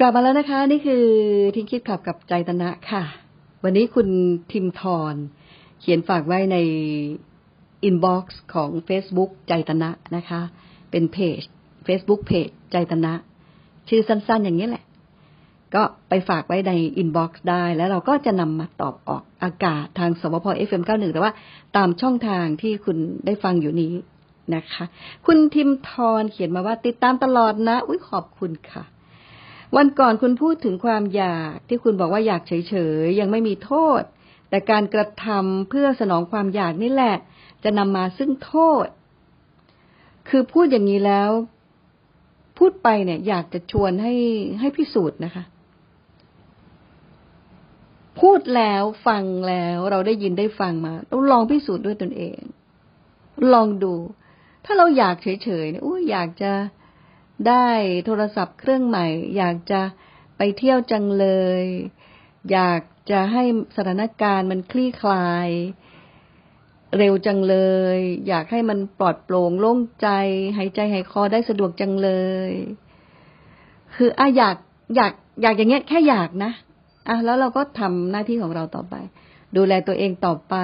กลับมาแล้วนะคะ นี่คือทิ้งคิดขับกับใจตนะค่ะ วันนี้คุณทิมทรเขียนฝากไว้ในอินบ็อกซ์ของ Facebook ใจตนะนะคะ เป็นเพจ Facebook เพจใจตนะ ชื่อสั้นๆ อย่างนี้แหละ ก็ไปฝากไว้ในอินบ็อกซ์ได้ แล้วเราก็จะนำมาตอบออกอากาศทางสวพ FM91 แต่ว่าตามช่องทางที่คุณได้ฟังอยู่นี้นะคะ คุณทิมทรเขียนมาว่าติดตามตลอดนะ อุ้ยขอบคุณค่ะ วันก่อนคุณพูดถึงความอยากที่คุณบอกว่าอยากเฉยๆ ยังไม่มีโทษ แต่การกระทำเพื่อสนองความอยากนี่แหละ จะนำมาซึ่งโทษ คือพูดอย่างนี้แล้ว พูดไปเนี่ย อยากจะชวนให้ให้พิสูจน์นะคะ พูดแล้วฟังแล้วเราได้ยินได้ฟังมาต้องลองพิสูจน์ด้วยตนเอง ลองดู ถ้าเราอยากเฉยๆเนี่ยอุ้ยอยากจะ ได้โทรศัพท์เครื่องใหม่ อยากจะไปเที่ยวจังเลย อยากจะให้สถานการณ์มันคลี่คลาย เร็วจังเลย อยากให้มันปลอดโปร่งโล่งใจ หายใจหายคอได้สะดวกจังเลย คืออะอยากอยากอยากอย่างเงี้ยแค่อยากนะอะแล้วเราก็ทำหน้าที่ของเราต่อไป ดูแลตัวเองต่อไป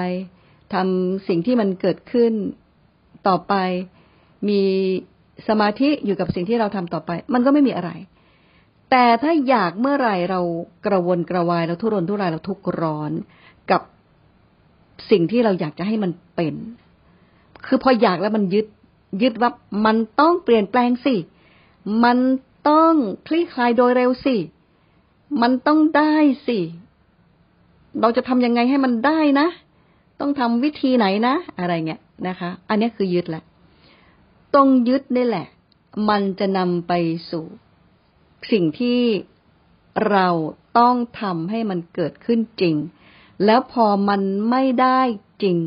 ทำสิ่งที่มันเกิดขึ้นต่อไปมี สมาธิอยู่กับสิ่งที่เราทำต่อไป มันก็ไม่มีอะไร แต่ถ้าอยากเมื่อไหร่เรากระวนกระวายเราทุรนทุรายเราทุกข์ร้อนกับสิ่งที่เราอยากจะให้มันเป็น คือพออยากแล้วมันยึดยึดว่ามันต้องเปลี่ยนแปลงสิ มันต้องคลี่คลายโดยเร็วสิ มันต้องได้สิ เราจะทำยังไงให้มันได้นะ ต้องทำวิธีไหนนะ อะไรเงี้ยนะคะ อันนี้คือยึดแหละ ตรงยึดนี่แหละ มันจะนำไปสู่ สิ่งที่เราต้องทำให้มันเกิดขึ้นจริง แล้วพอมันไม่ได้จริง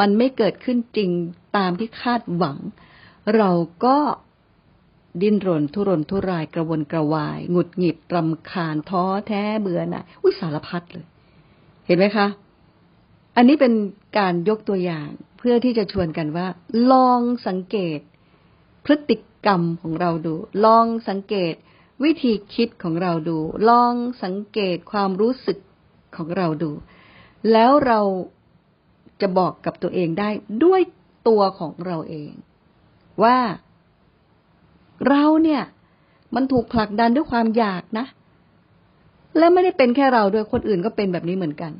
มันไม่เกิดขึ้นจริงตามที่คาดหวัง เราก็ดิ้นรนทุรนทุรายกระวนกระวาย หงุดหงิดรำคาญท้อแท้เบื่อหน่ายอุ้ยสารพัดเลย เห็นไหมคะ อันนี้เป็นการยกตัวอย่างเพื่อที่จะชวนกันว่า ลองสังเกต พฤติกรรมของเราดู ลองสังเกตวิธีคิดของเราดู ลองสังเกตความรู้สึกของเราดู แล้วเราจะบอกกับตัวเองได้ด้วยตัวของเราเอง ว่า เราเนี่ย มันถูกผลักดันด้วยความอยากนะ และไม่ได้เป็นแค่เราด้วยคนอื่นก็เป็นแบบนี้เหมือนกัน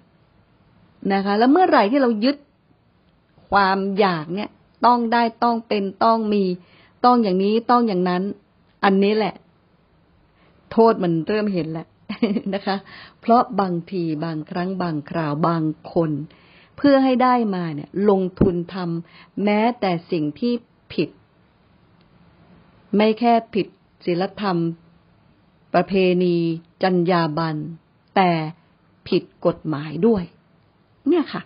นะคะ แล้วเมื่อไหร่ที่เรายึดความอยากเนี่ย ต้องได้ต้องเป็นต้องมี ต้องอย่างนี้ต้องอย่างนั้น อันนี้แหละ โทษมันเริ่มเห็นแล้วนะคะ เพราะบางทีบางครั้งบางคราวบางคน เพื่อให้ได้มาเนี่ย ลงทุนทำแม้แต่สิ่งที่ผิด ไม่แค่ผิดศีลธรรม ประเพณี จรรยาบรรณแต่ผิดกฎหมายด้วย เนี่ยค่ะ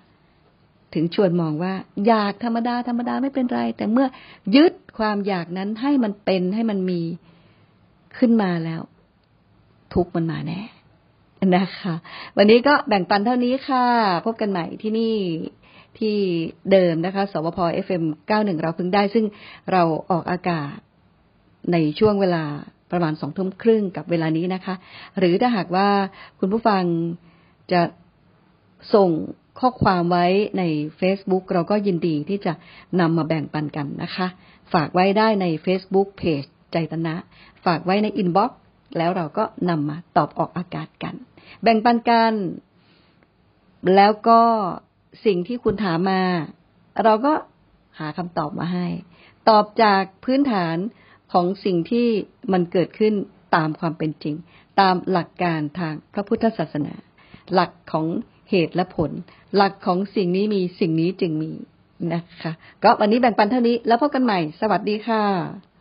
ถึงชวนมองว่า อยากธรรมดาธรรมดาไม่เป็นไร แต่เมื่อยึดความอยากนั้นให้มันเป็นให้มันมีขึ้นมาแล้ว ทุกมันมาแน่นะคะ วันนี้ก็แบ่งปันเท่านี้ค่ะ พบกันใหม่ที่นี่ที่เดิมนะคะ สวพ FM91 เราพิ่งได้ ซึ่งเราออกอากาศในช่วงเวลาประมาณสองทุ่มครึ่งกับเวลานี้นะคะ หรือถ้าหากว่าคุณผู้ฟังจะส่ง ข้อความไว้ใน Facebook เราก็ยินดีที่จะนำมาแบ่งปันกันนะคะ ฝากไว้ได้ใน Facebook เพจใจตนะ ฝากไว้ใน inbox แล้วเราก็นำมาตอบออกอากาศกัน แบ่งปันกัน แล้วก็สิ่งที่คุณถามมา เราก็หาคำตอบมาให้ ตอบจากพื้นฐานของสิ่งที่มันเกิดขึ้นตามความเป็นจริง ตามหลักการทางพระพุทธศาสนา หลักของ เหตุและผล หลักของสิ่งนี้มีสิ่งนี้จึงมีนะคะ ก็วันนี้แบ่งปันเท่านี้แล้วพบกันใหม่ สวัสดีค่ะ